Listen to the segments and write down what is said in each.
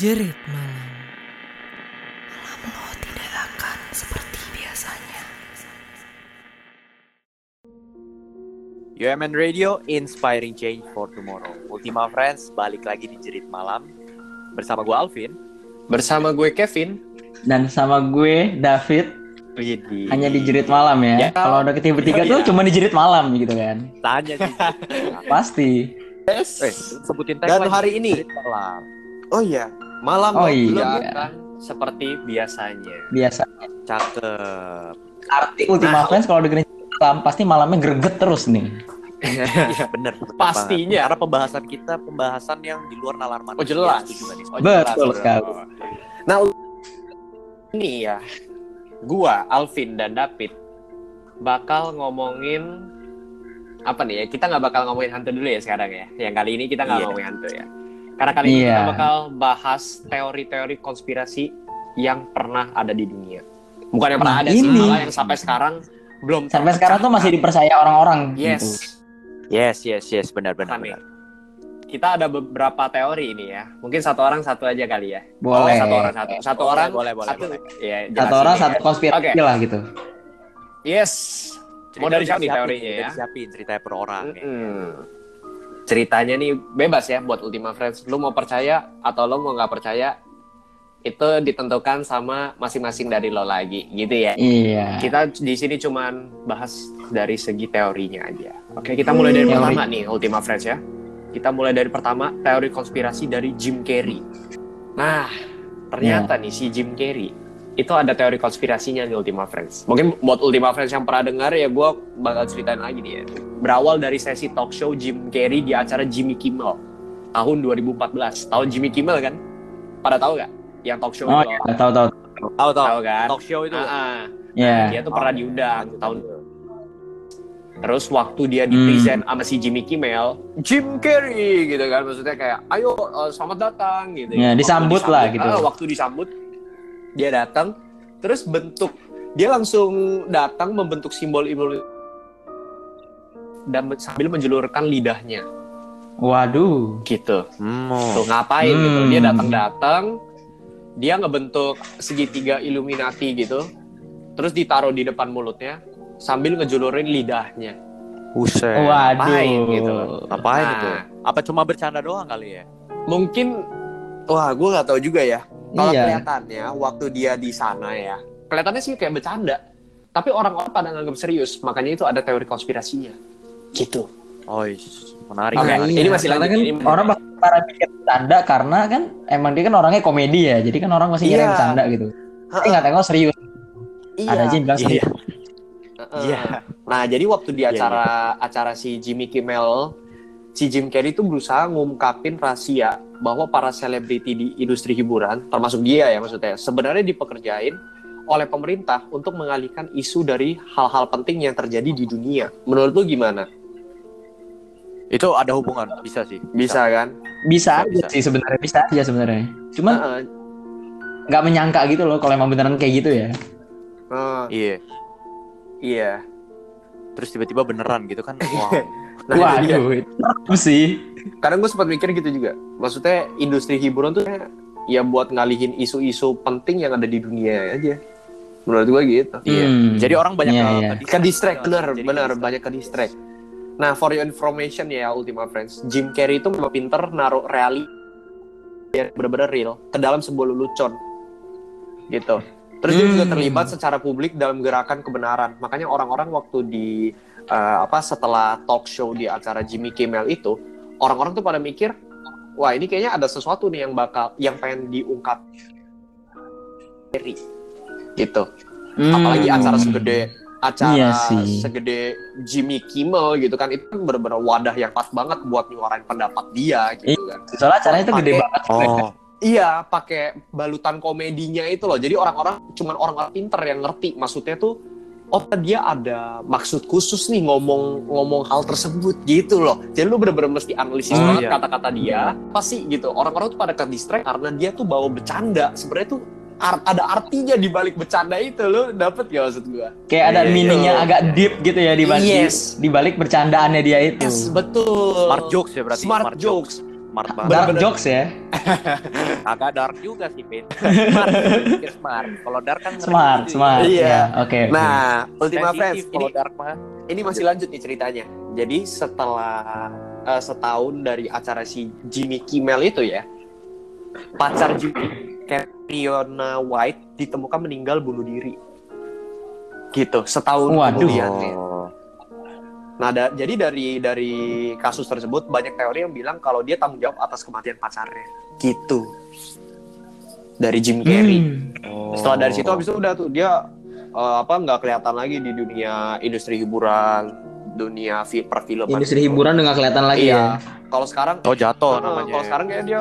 Jerit malam. Malam lo tidak akan seperti biasanya. UMN Radio, inspiring change for tomorrow. Ultima Friends, balik lagi di Jerit Malam. Bersama gue Alvin. Bersama gue Kevin. Dan sama gue David Widih. hanya di jerit malam ya. Ya. Kalau udah ketiga bertiga tuh Iya. cuma di jerit malam gitu kan. Tanya nih. Pasti. eh, sebutin Dan tagline hari ini- Jerit Malam. Oh iya, malam Oh iya. bukan seperti biasanya. Biasa. Cakep. Arti Ultima Friends kalau dengerin malam pasti malamnya greget terus nih. Iya, bener. bener Pastinya. banget. Karena pembahasan kita pembahasan yang di luar nalar manusia. Oh, jelas. Nih? Oh, Betul jelas, sekali. Nah, ini ya, gua, Alvin dan David bakal ngomongin apa nih ya? Kita nggak bakal ngomongin hantu dulu ya sekarang ya. Yang kali ini kita nggak Iya. ngomongin hantu ya. Karena kali ini Iya. kita bakal bahas teori-teori konspirasi yang pernah ada di dunia. Bukan yang pernah Nah, ada sih, ini. malah yang sampai sekarang belum Sampai sekarang tuh masih dipercaya orang-orang Yes. gitu. Yes, yes, yes. Benar, benar, kita ada beberapa teori ini ya. Mungkin satu orang satu aja kali ya. Boleh. Oh, satu orang satu. Satu Boleh, orang boleh, boleh, satu. boleh. Ya, Satu orang ya. satu konspirasi Oke. lah gitu. Yes. Mau dari siapa nih teorinya ya? dari Siapin ceritanya per orang. ya. Ceritanya nih bebas ya buat Ultima Friends. Lu mau percaya atau lu mau nggak percaya itu ditentukan sama masing-masing dari lo lagi gitu ya. Iya. Kita di sini cuman bahas dari segi teorinya aja. Oke, kita mulai dari Teori. pertama nih Ultima Friends ya. Kita mulai dari pertama teori konspirasi dari Jim Carrey. Nah, ternyata nih si Jim Carrey itu ada teori konspirasinya nih Ultima Friends. Mungkin buat Ultima Friends yang pernah dengar ya gue bakal ceritain lagi nih ya. Berawal dari sesi talk show Jim Carrey di acara Jimmy Kimmel tahun 2014. Tahun Jimmy Kimmel kan? Pada tahu gak? Yang talk show Oh itu loh. tahu tahu. Tahu, tahu. Tahu kan? Talk show itu. Ah, ah. Iya. Dia tuh pernah diundang tahun Terus waktu dia di Hmm. present sama si Jimmy Kimmel, Jim Carrey gitu kan, maksudnya kayak, ayo uh, selamat datang gitu. Ya, Waktu disambut lah gitu. ah, waktu disambut, dia datang, terus bentuk, dia langsung datang membentuk simbol-simbol dan men- sambil menjulurkan lidahnya Waduh. gitu. Hmm. Tuh ngapain Hmm. gitu? Dia datang-datang, dia ngebentuk segitiga Illuminati gitu, terus ditaruh di depan mulutnya sambil ngejulurin lidahnya. Buset. Waduh. ngapain gitu. Ngapain Nah. itu? Apa cuma bercanda doang kali ya? Mungkin, wah gue nggak tahu juga ya. Kalau Iya. kelihatannya waktu dia di sana ya, kelihatannya sih kayak bercanda. Tapi orang-orang pada nganggap serius, makanya itu ada teori konspirasinya. Gitu. Oh, is- menarik. Oke, menarik. ini masih lanjut, kan ini orang para pikir bercanda karena kan emang dia kan orangnya komedi ya. Jadi kan orang masih ngira Iya. bercanda gitu. Tapi nggak tengok serius. Ada aja yang bilang serius. Iya. Heeh. Iya. Nah, jadi waktu di Iya, acara acara si Jimmy Kimmel, si Jim Carrey itu berusaha ngungkapin rahasia bahwa para selebriti di industri hiburan, termasuk dia ya maksudnya, sebenarnya dipekerjain oleh pemerintah untuk mengalihkan isu dari hal-hal penting yang terjadi di dunia. Menurut lu gimana? Itu ada hubungan, bisa sih. Bisa kan? Bisa, Bisa, aja bisa. sih sebenarnya bisa aja sebenarnya. Cuman nggak menyangka gitu loh kalau emang beneran kayak gitu ya. Heeh, Iya. iya. Terus tiba-tiba beneran gitu kan. Wow. Nah. Waduh, itu sih. kadang gue sempat mikir gitu juga. Maksudnya industri hiburan tuh ya buat ngalihin isu-isu penting yang ada di dunia aja. Menurut gue gitu. Iya. Hmm. Jadi orang banyak Iya, ke- iya. ke- ke distract bener bener banyak ke distract nah for your information ya Ultima Friends Jim Carrey itu memang pinter naruh reali yang bener-bener real ke dalam sebuah lelucon gitu terus dia juga Hmm. terlibat secara publik dalam gerakan kebenaran makanya orang-orang waktu di eh, apa setelah talk show di acara Jimmy Kimmel itu orang-orang tuh pada mikir wah ini kayaknya ada sesuatu nih yang bakal yang pengen diungkap Carrey gitu Hmm. apalagi acara segede acara Iya sih. segede Jimmy Kimmel gitu kan itu kan bener-bener wadah yang pas banget buat nyuarain pendapat dia gitu kan Soalnya acaranya itu gede banget. Oh, iya pakai balutan komedinya itu loh jadi orang-orang cuman orang-orang pinter yang ngerti maksudnya tuh oh dia ada maksud khusus nih ngomong ngomong hal tersebut gitu loh jadi lu bener-bener mesti analisis Oh, banget iya. kata-kata dia pasti gitu orang-orang tuh pada ke distract karena dia tuh bawa bercanda sebenarnya tuh ar- ada artinya di balik bercanda itu lo dapet gak maksud gua Kayak ada Iya, iya. meaning yang agak deep gitu ya di balik Yes. di balik bercandaannya dia itu. Yes, betul. smart jokes ya berarti. Smart, jokes. Smart banget. Dark jokes ya. Agak dark juga sih, Pin. Smart. Smart. Kalau dark kan ngeri Smart, smart. Iya. Ya, Oke. oke. Nah, Ultima Friends, ini kalau dark mah. ini masih lanjut nih ceritanya. Jadi setelah eh, setahun dari acara si Jimmy Kimmel itu ya, pacar Jimmy, Catriona White ditemukan meninggal bunuh diri. Gitu, setahun Waduh. kemudian. nih. Oh. Nah, da- jadi dari dari kasus tersebut banyak teori yang bilang kalau dia tanggung jawab atas kematian pacarnya. Gitu. Dari Jim Carrey. Hmm. Setelah dari situ habis itu udah tuh dia eh, apa nggak kelihatan lagi di dunia industri hiburan, dunia fi- perfilman. Industri gitu. hiburan udah nggak kelihatan lagi Iya. ya. Kalau sekarang Oh, jatuh eh, namanya. Kalau sekarang kayak dia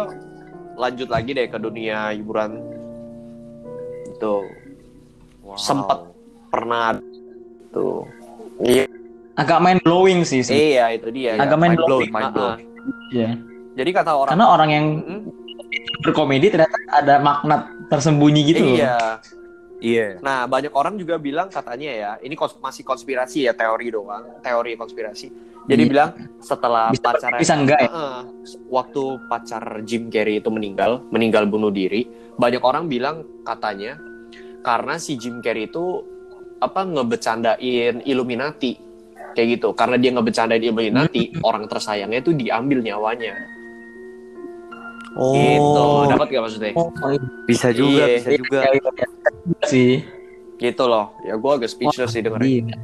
lanjut lagi deh ke dunia hiburan. Itu Wow. sempet. pernah tuh. Iya, Agak mind blowing sih sih. iya itu dia. Agak mind mind blowing. mind ah. Iya. Jadi kata orang Karena orang yang Mm, berkomedi ternyata ada makna tersembunyi gitu loh. Iya. Iya. Nah, banyak orang juga bilang katanya ya, ini kons- masih konspirasi ya, teori doang, teori konspirasi. Jadi Iya. bilang setelah Bisa pacaran bisa enggak ya? Heeh. waktu pacar Jim Carrey itu meninggal, meninggal bunuh diri, banyak orang bilang katanya karena si Jim Carrey itu apa ngebecandain Illuminati kayak gitu. Karena dia ngebecandain Illuminati, Hmm. orang tersayangnya itu diambil nyawanya. Oh. Gitu. Dapat gak maksudnya? Oh. Bisa juga, Iya. bisa juga. Iya, iya, iya. sih. Gitu loh. Ya gue agak speechless sih dengerin. Iya.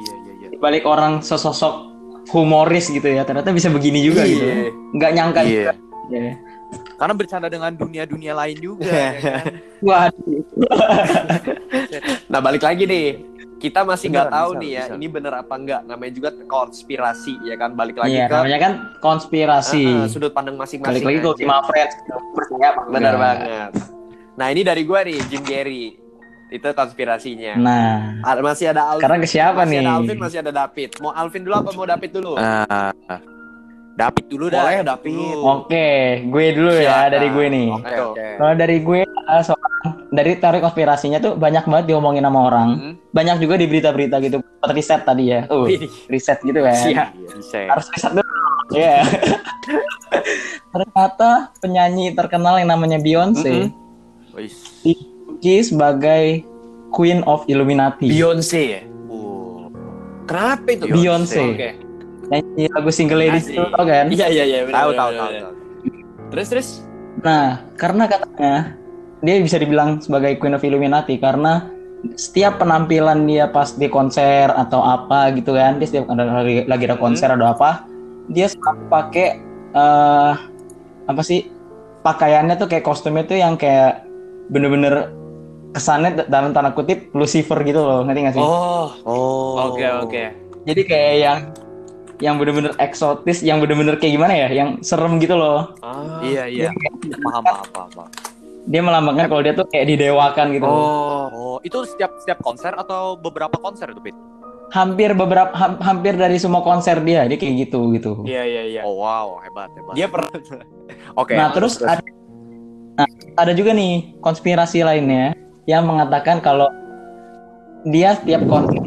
Iya, iya, iya. Balik orang sesosok humoris gitu ya, ternyata bisa begini juga gitu. Iya. Nggak nyangka Iya. juga. Iya. Karena bercanda dengan dunia-dunia lain juga. ya kan? Waduh. Nah balik lagi nih, kita masih nggak tahu bisa, nih ya, bisa. ini bener apa enggak. Namanya juga konspirasi ya kan. Balik lagi Iya, ke namanya kan konspirasi. Ah, ah, sudut pandang Balik masing-masing. lagi ke. Ultima Friends. Percaya enggak? banget. Nah ini dari gue nih, Jim Carrey. Itu konspirasinya. Nah, masih ada Alvin. sekarang ke siapa masih nih? ada Alvin, masih ada David. Mau Alvin dulu apa mau David dulu? Ah, David dulu dah. Boleh, David. Oke, gue dulu ya Silakan. dari gue nih. Oke, oke. Kalau dari gue uh, soal dari teori konspirasinya tuh banyak banget diomongin sama orang. Hmm. Banyak juga di berita-berita gitu. Buat riset tadi ya. Uh, riset gitu kan. Iya, bisa. Harus riset dulu. Iya. Ternyata penyanyi terkenal yang namanya Beyonce Wih. dipuji sebagai Queen of Illuminati. Beyonce ya? Oh. Kenapa itu? Beyonce. Oke. Nyanyi lagu Single Ladies itu tau kan? Iya, iya, iya. bener, Tahu, bener, tahu, bener, tahu. Terus, terus? Nah, karena katanya dia bisa dibilang sebagai Queen of Illuminati karena setiap penampilan dia pas di konser atau apa gitu kan, dia setiap ada lagi, lagi ada konser atau apa, dia selalu pakai eh apa sih pakaiannya tuh kayak kostumnya tuh yang kayak bener-bener kesannya dalam tanda kutip Lucifer gitu loh, ngerti gak sih? Oh, Oh. oke, oke. Jadi kayak yang yang bener-bener eksotis, yang bener-bener kayak gimana ya, yang serem gitu loh. Ah. Iya, iya. Paham, paham, paham, paham. Dia melambangkan kalau dia tuh kayak didewakan gitu. loh. Oh, Oh, itu setiap setiap konser atau beberapa konser itu, Pit? hampir beberapa ham- hampir dari semua konser dia dia kayak gitu gitu. iya, iya, iya. Oh, wow, hebat, hebat. Dia pernah Oke. nah terus ada, nah, ada juga nih konspirasi lainnya yang mengatakan kalau dia setiap konser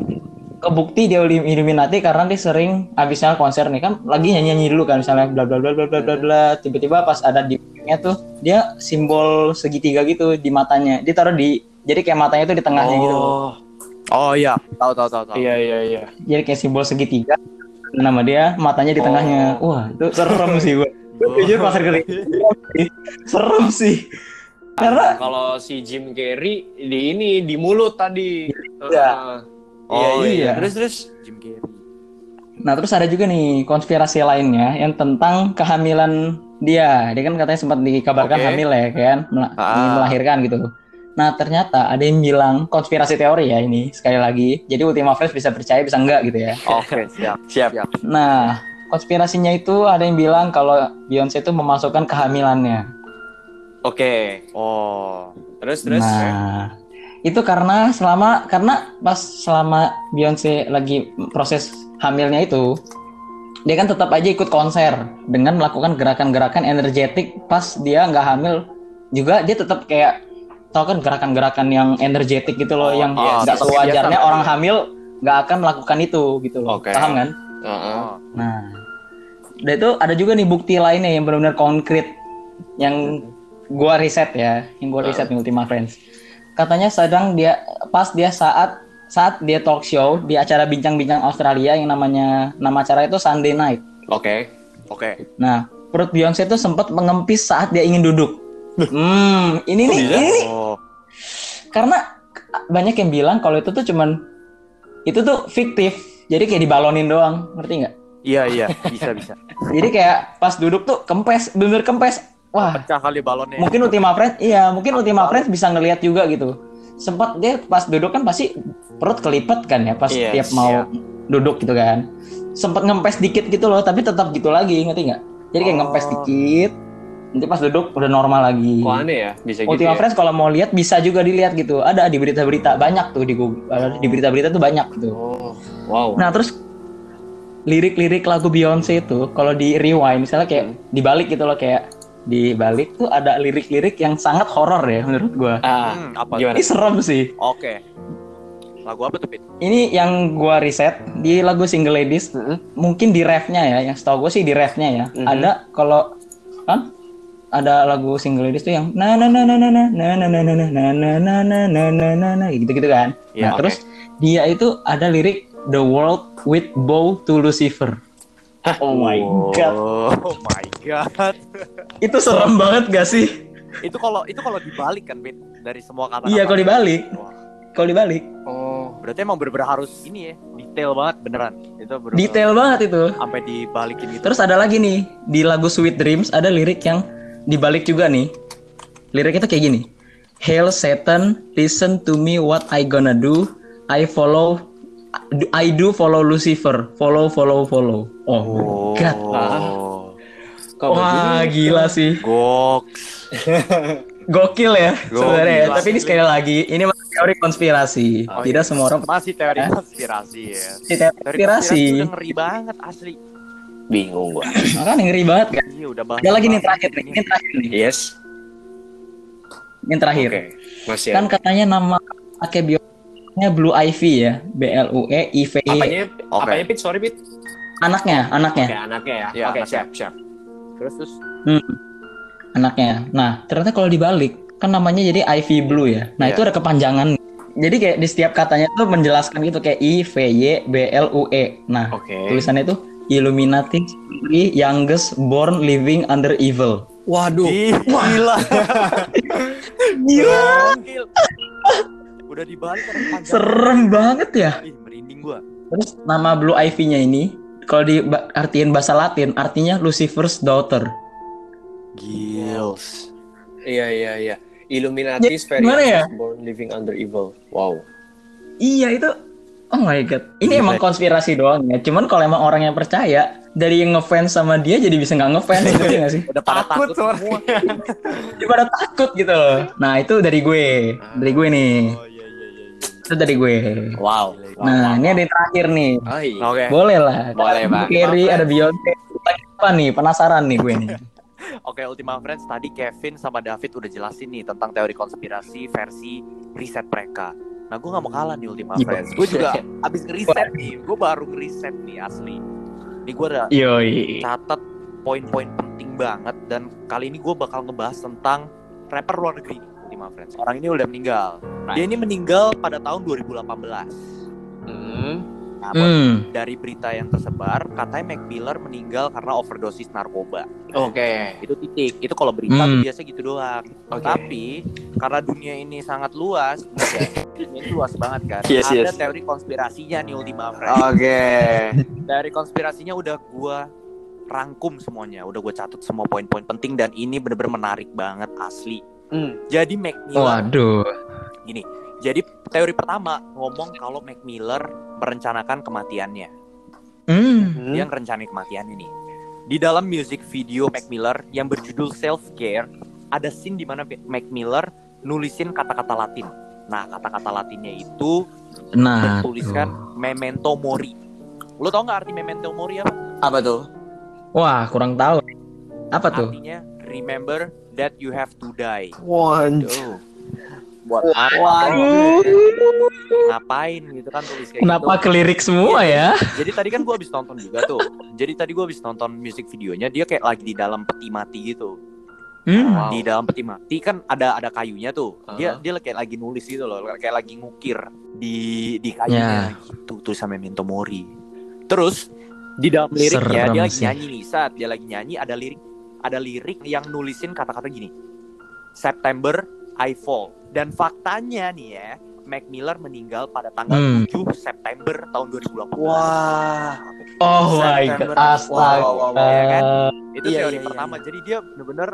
kebukti dia Illu- Illuminati karena dia sering abisnya konser nih kan lagi nyanyi nyanyi dulu kan misalnya bla bla bla bla bla bla bla tiba-tiba pas ada di nya tuh dia simbol segitiga gitu di matanya dia taruh di jadi kayak matanya tuh di tengahnya gitu. Oh, Oh iya, tahu tahu tahu tahu. iya, iya, iya. jadi kayak simbol segitiga nama dia matanya di Oh. tengahnya wah itu serem sih gue jujur pas serem sih karena Kalau si Jim Carrey di ini di mulut tadi. Iya. Ah. Oh, iya. Terus terus. Jim Carrey. nah terus ada juga nih konspirasi lainnya yang tentang kehamilan dia dia kan katanya sempat dikabarkan Oke. hamil ya kan mel- Ah. melahirkan gitu nah ternyata ada yang bilang konspirasi teori ya ini sekali lagi jadi Ultima Friends bisa percaya bisa enggak gitu ya Oke, siap. Siap. Siap. nah konspirasinya itu ada yang bilang kalau Beyonce itu memasukkan kehamilannya Oke. Oh. Terus terus. Nah, itu karena selama karena pas selama Beyonce lagi proses hamilnya itu dia kan tetap aja ikut konser dengan melakukan gerakan-gerakan energetik pas dia nggak hamil juga dia tetap kayak tau kan gerakan-gerakan yang energetik gitu loh Oh, yang iya, nggak seperti sewajarnya biasa. orang hamil nggak akan melakukan itu gitu loh Oke. paham kan Heeh. Oh. nah Dan itu ada juga nih bukti lainnya yang benar-benar konkret yang gua riset ya, yang gua riset nih Ultima Friends. Katanya sedang dia pas dia saat saat dia talk show di acara bincang-bincang Australia yang namanya nama acara itu Sunday Night. Oke. Oke. Nah, perut Beyonce itu sempat mengempis saat dia ingin duduk. Hmm, ini nih, ini nih Oh, karena banyak yang bilang kalau itu tuh cuman itu tuh fiktif. Jadi kayak dibalonin doang, ngerti nggak? iya iya, bisa bisa. Jadi kayak pas duduk tuh kempes, bener kempes. Wah, Pecah kali balonnya. mungkin Ultima Friends, iya mungkin Ultima Friends bisa ngelihat juga gitu. Sempat dia pas duduk kan pasti perut kelipet kan ya pas Yes, tiap mau iya. duduk gitu kan. Sempat ngempes dikit gitu loh, tapi tetap gitu lagi, ngerti nggak? Jadi kayak Oh. ngempes dikit, nanti pas duduk udah normal lagi. Kok aneh ya bisa gitu Ultima ya? Friends kalau mau lihat bisa juga dilihat gitu. Ada di berita-berita banyak tuh di Google, ada di berita-berita tuh banyak gitu. Oh, wow. Nah terus lirik-lirik lagu Beyonce itu kalau di rewind misalnya kayak Hmm. dibalik gitu loh kayak dibalik tuh ada lirik-lirik yang sangat horor ya menurut gua. ah, Hmm, apa? gimana? Ini serem sih. Oke. Lagu apa tuh, Pit? Ini yang gua riset di lagu Single Ladies Mm-mm. mungkin di refnya ya, yang setahu gue sih di refnya ya. Mhm. Ada kalau kan ada lagu Single Ladies tuh yang na na na na na na na na na na na na na na na na na na gitu gitu kan. Ya, nah oke. terus dia itu ada lirik The World with Bow to Lucifer. Oh my god, Oh my god. itu serem banget gak sih? itu kalau itu kalau dibalik kan, Pit, dari semua kata. Iya kalau dibalik, kalau dibalik Oh, Berarti emang bener-bener harus ini ya, detail banget beneran. Itu bener detail banget itu. sampai dibalikin gitu. Terus ada lagi nih di lagu Sweet Dreams ada lirik yang dibalik juga nih. Liriknya tuh kayak gini. Hail Satan, listen to me what I gonna do. I follow I do follow Lucifer. Follow follow follow. Oh, god. Oh. kok Wah, begini? gila sih. Goks. Gokil ya Gokil sebenarnya ya. Tapi ini sekali lagi ini masih teori konspirasi. Oh, Tidak iya. semua orang Masih teori Hah? konspirasi ya. pasti teori Teori konspirasi. konspirasi udah ngeri banget asli. Bingung gua. Makanya ngeri banget kan. Iya udah bahas. Ada lagi nih terakhir nih. ini. Terakhir nih. Yes. Yang terakhir. Oke. Masih Kan katanya nama pakai bionya Blue Ivy ya, B L U E I V Y. Apanya? Oke. Apanya Pit? Sorry Pit. Anaknya, anaknya. Oke, anaknya ya. Iya, Oke, anaknya. siap, siap. Terus terus. Hmm. Anaknya. Nah, ternyata kalau dibalik kan namanya jadi Ivy Blue ya. Nah, Iya. itu ada kepanjangan. Jadi kayak di setiap katanya tuh menjelaskan gitu kayak I V Y B L U E. Nah, Oke. tulisannya itu Illuminati Youngest Born Living Under Evil. Waduh. Ih, Gila. Gila. Udah dibalik panjang. Serem banget ya. Ih, merinding gua. Terus nama Blue Ivy-nya ini kalau diartiin bahasa Latin artinya Lucifer's daughter. Gils. Iya, iya, iya. Illuminati Ya, ya? born living under evil. Wow. Iya itu Oh my god. Ini emang konspirasi doang ya. Cuman kalau emang orang yang percaya dari yang ngefans sama dia jadi bisa nggak ngefans gitu nggak sih? Udah pada Takut takut, semua. Jadi pada takut gitu loh. Nah itu dari gue, dari gue nih. Oh Itu dari gue. Wow. Nah ini ada yang terakhir nih. Hai. Oke. Boleh lah. Boleh, Ada Bang. Carrie, ada Beyonce. Apa nih? Penasaran nih gue nih. Oke, Ultima Friends tadi Kevin sama David udah jelasin nih tentang teori konspirasi versi riset mereka. Nah, gue gak mau kalah nih Ultima Iya. Friends. Gue juga abis ngeriset nih. Gue baru ngeriset nih asli. Ini gue udah Yoi. catat poin-poin penting banget dan kali ini gue bakal ngebahas tentang rapper luar negeri Ultima Friends. Orang ini udah meninggal. Dia ini meninggal pada tahun 2018. Hmm. Nah, Hmm. dari berita yang tersebar, katanya Mac Miller meninggal karena overdosis narkoba. Oke. Itu titik. Itu kalau berita Hmm. biasa gitu doang. Oke. Tapi karena dunia ini sangat luas, dunia ini luas banget kan. Yes, Ada yes. teori konspirasinya nih Ultima Friends. Oke. Teori konspirasinya udah gua rangkum semuanya, udah gue catat semua poin-poin penting dan ini bener-bener menarik banget asli. Hmm. Jadi Mac Miller Waduh. gini. Jadi teori pertama ngomong kalau Mac Miller merencanakan kematiannya. Hmm. Dia ngerencanain kematiannya nih. Di dalam music video Mac Miller yang berjudul Self Care, ada scene di mana Mac Miller nulisin kata-kata Latin. Nah, kata-kata Latinnya itu Nah. bertuliskan tuh. memento mori. Lo tau nggak arti memento mori apa? Apa tuh? Wah kurang tahu. Apa tuh? Artinya remember that you have to die. One. Tuh. buat apa ngapain gitu kan tulis kayak Kenapa gitu kelirik semua ya? jadi tadi kan gue habis nonton juga tuh jadi tadi gue habis nonton music videonya dia kayak lagi di dalam peti mati gitu Hmm. Wow. di dalam peti mati kan ada ada kayunya tuh dia Uh-huh. dia kayak lagi nulis gitu loh kayak lagi ngukir di di kayunya Ya. gitu tulisan memento mori terus di dalam liriknya Serem dia lagi sih. nyanyi nih saat dia lagi nyanyi ada lirik ada lirik yang nulisin kata-kata gini September I fall dan faktanya nih ya Mac Miller meninggal pada tanggal Hmm. 7 September tahun 2020 Wah. Oh my god, September. astaga. Wow, wow, wow, ya kan? itu Iya, teori iya, pertama iya. jadi dia bener-bener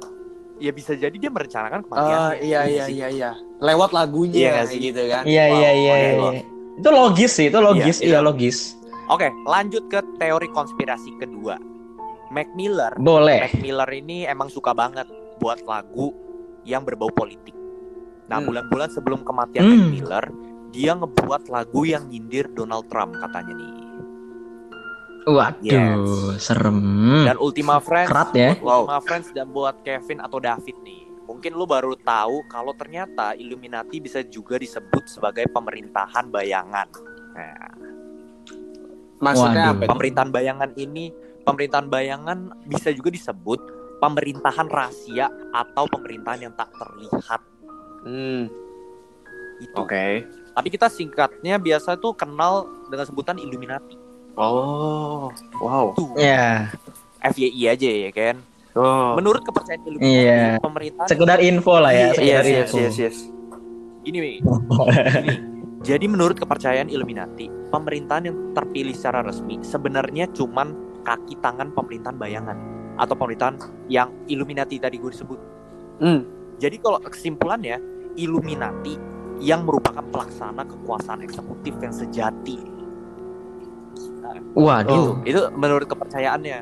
ya bisa jadi dia merencanakan kematian Ah, iya iya iya iya. Lewat Iya lagunya sih? gitu kan. Iya Wow, iya iya. iya. Itu logis sih, itu logis, Iya, iya itu- logis. Oke, lanjut ke teori konspirasi kedua. Mac Miller, Boleh. Mac Miller ini emang suka banget buat lagu yang berbau politik. Nah, Hmm. bulan-bulan sebelum kematian Hmm. Mac Miller, dia ngebuat lagu yang nyindir Donald Trump katanya nih. Waduh, serem. Dan Ultima Friends, Kerat ya. Ultima Friends dan buat Kevin atau David nih. Mungkin lu baru tahu kalau ternyata Illuminati bisa juga disebut sebagai pemerintahan bayangan. Nah, Maksudnya Waduh. apa? pemerintahan bayangan ini pemerintahan bayangan bisa juga disebut pemerintahan rahasia atau pemerintahan yang tak terlihat Hmm, itu. oke. Tapi kita singkatnya biasa tuh kenal dengan sebutan Illuminati. Oh, wow. Tuh, Ya, FYI aja ya kan. Oh. Menurut kepercayaan Illuminati, Iya. pemerintahan sekedar info lah ya, Iya, sekedar yes, info. yes, yes. ini nih. Ini. Jadi menurut kepercayaan Illuminati, pemerintahan yang terpilih secara resmi sebenarnya cuman kaki tangan pemerintahan bayangan atau pemerintahan yang Illuminati tadi gue disebut. Hmm. Jadi kalau kesimpulannya Illuminati yang merupakan pelaksana kekuasaan eksekutif yang sejati. Waduh. Itu menurut kepercayaannya.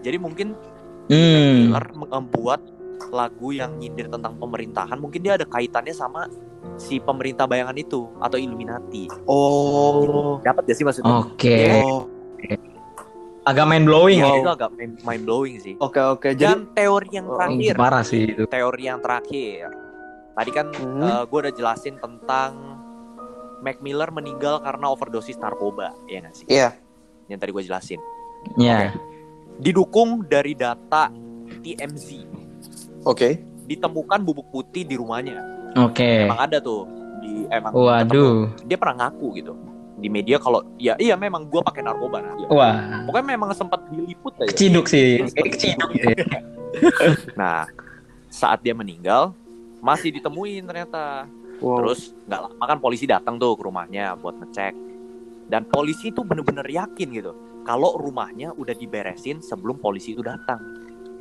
Jadi mungkin Hmm. Miller membuat lagu yang nyindir tentang pemerintahan, mungkin dia ada kaitannya sama si pemerintah bayangan itu atau Illuminati. Oh. Dapat gak sih maksudnya? Oke. Oh. Agak main blowing Ya, ya. itu agak mind blowing sih. Oke, oke. Jadi Dan teori yang Oh, terakhir, Parah sih itu. teori yang terakhir. Tadi kan Hmm. gue udah jelasin tentang Mac Miller meninggal karena overdosis narkoba, ya nggak sih? Iya. Yang tadi gue jelasin. Ya. Didukung dari data TMZ, Oke. ditemukan bubuk putih di rumahnya. Oke. Emang ada tuh di emang ketemu. Waduh. dia pernah ngaku gitu di media kalau ya iya memang gue pakai narkoba nah. Wah. Pokoknya memang sempat diliput aja. Keciduk sih. Keciduk diliput. ya. Nah, saat dia meninggal masih ditemuin ternyata. Wow. Terus nggak lama kan polisi datang tuh ke rumahnya buat ngecek. Dan polisi tuh bener-bener yakin gitu kalau rumahnya udah diberesin sebelum polisi itu datang.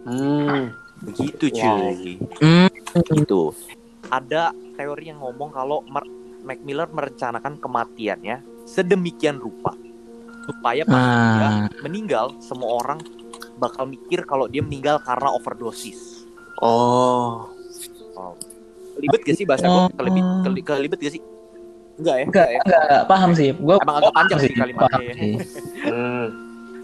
Hmm. Begitu Wow. cuy. Hmm. Gitu. Ada teori yang ngomong kalau Mac Miller merencanakan kematiannya sedemikian rupa supaya pas dia Ah. meninggal semua orang bakal mikir kalau dia meninggal karena overdosis. Oh. Kelibet gak sih bahasa gue? Kelibet, keli- kelibet gak sih? Enggak ya? Enggak, ya? enggak paham sih. Gua Emang agak panjang sih kalimatnya paham ya. sih. Hmm.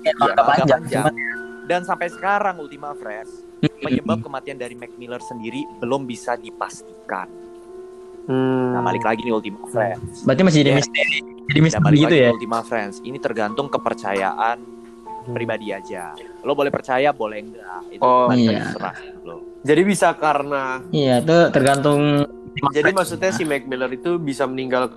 Ya, Iya, agak panjang. cuman- Dan sampai sekarang Ultima Fresh, penyebab kematian dari Mac Miller sendiri belum bisa dipastikan. Hmm. Nah, balik lagi nih Ultima Friends. Berarti masih jadi Ya. misteri. Jadi misteri balik gitu lagi ya. Ultima Friends. Ini tergantung kepercayaan pribadi aja. Lo boleh percaya, boleh enggak. Itu Oh, lagi iya. terserah lo. Jadi bisa karena Iya, itu tergantung jadi maksudnya si Mac Miller itu bisa meninggal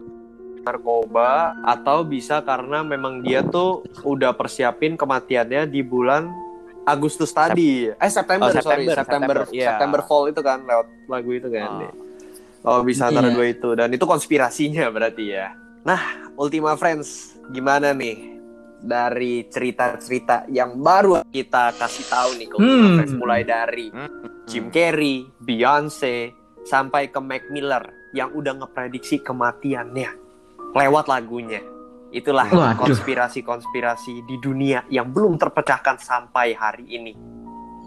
narkoba atau bisa karena memang dia tuh udah persiapin kematiannya di bulan Agustus tadi. Eh September, Oh, sorry, September, September, September, iya. September Fall itu kan lewat lagu itu kan. Oh. Oh, bisa antara Iya. dua itu dan itu konspirasinya berarti ya. Nah, Ultima Friends, gimana nih dari cerita-cerita yang baru kita kasih tahu nih ke Ultima Hmm. Friends mulai dari Hmm. Jim Carrey, Beyonce, sampai ke Mac Miller yang udah ngeprediksi kematiannya lewat lagunya. Itulah konspirasi-konspirasi di dunia yang belum terpecahkan sampai hari ini.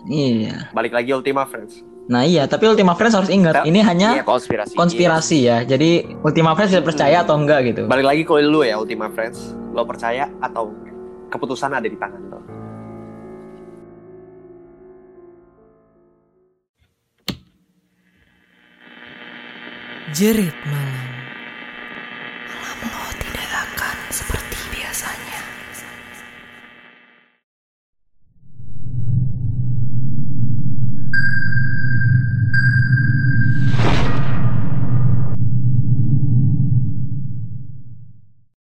Iya. Balik lagi Ultima Friends. Nah, iya, tapi Ultima Friends harus ingat, Iya. ini hanya Iya, konspirasi. konspirasi ya. Jadi Ultima Friends bisa percaya atau enggak gitu. Balik lagi ke lu ya Ultima Friends. Lo percaya atau enggak? Keputusan ada di tangan lo. Jerit malam.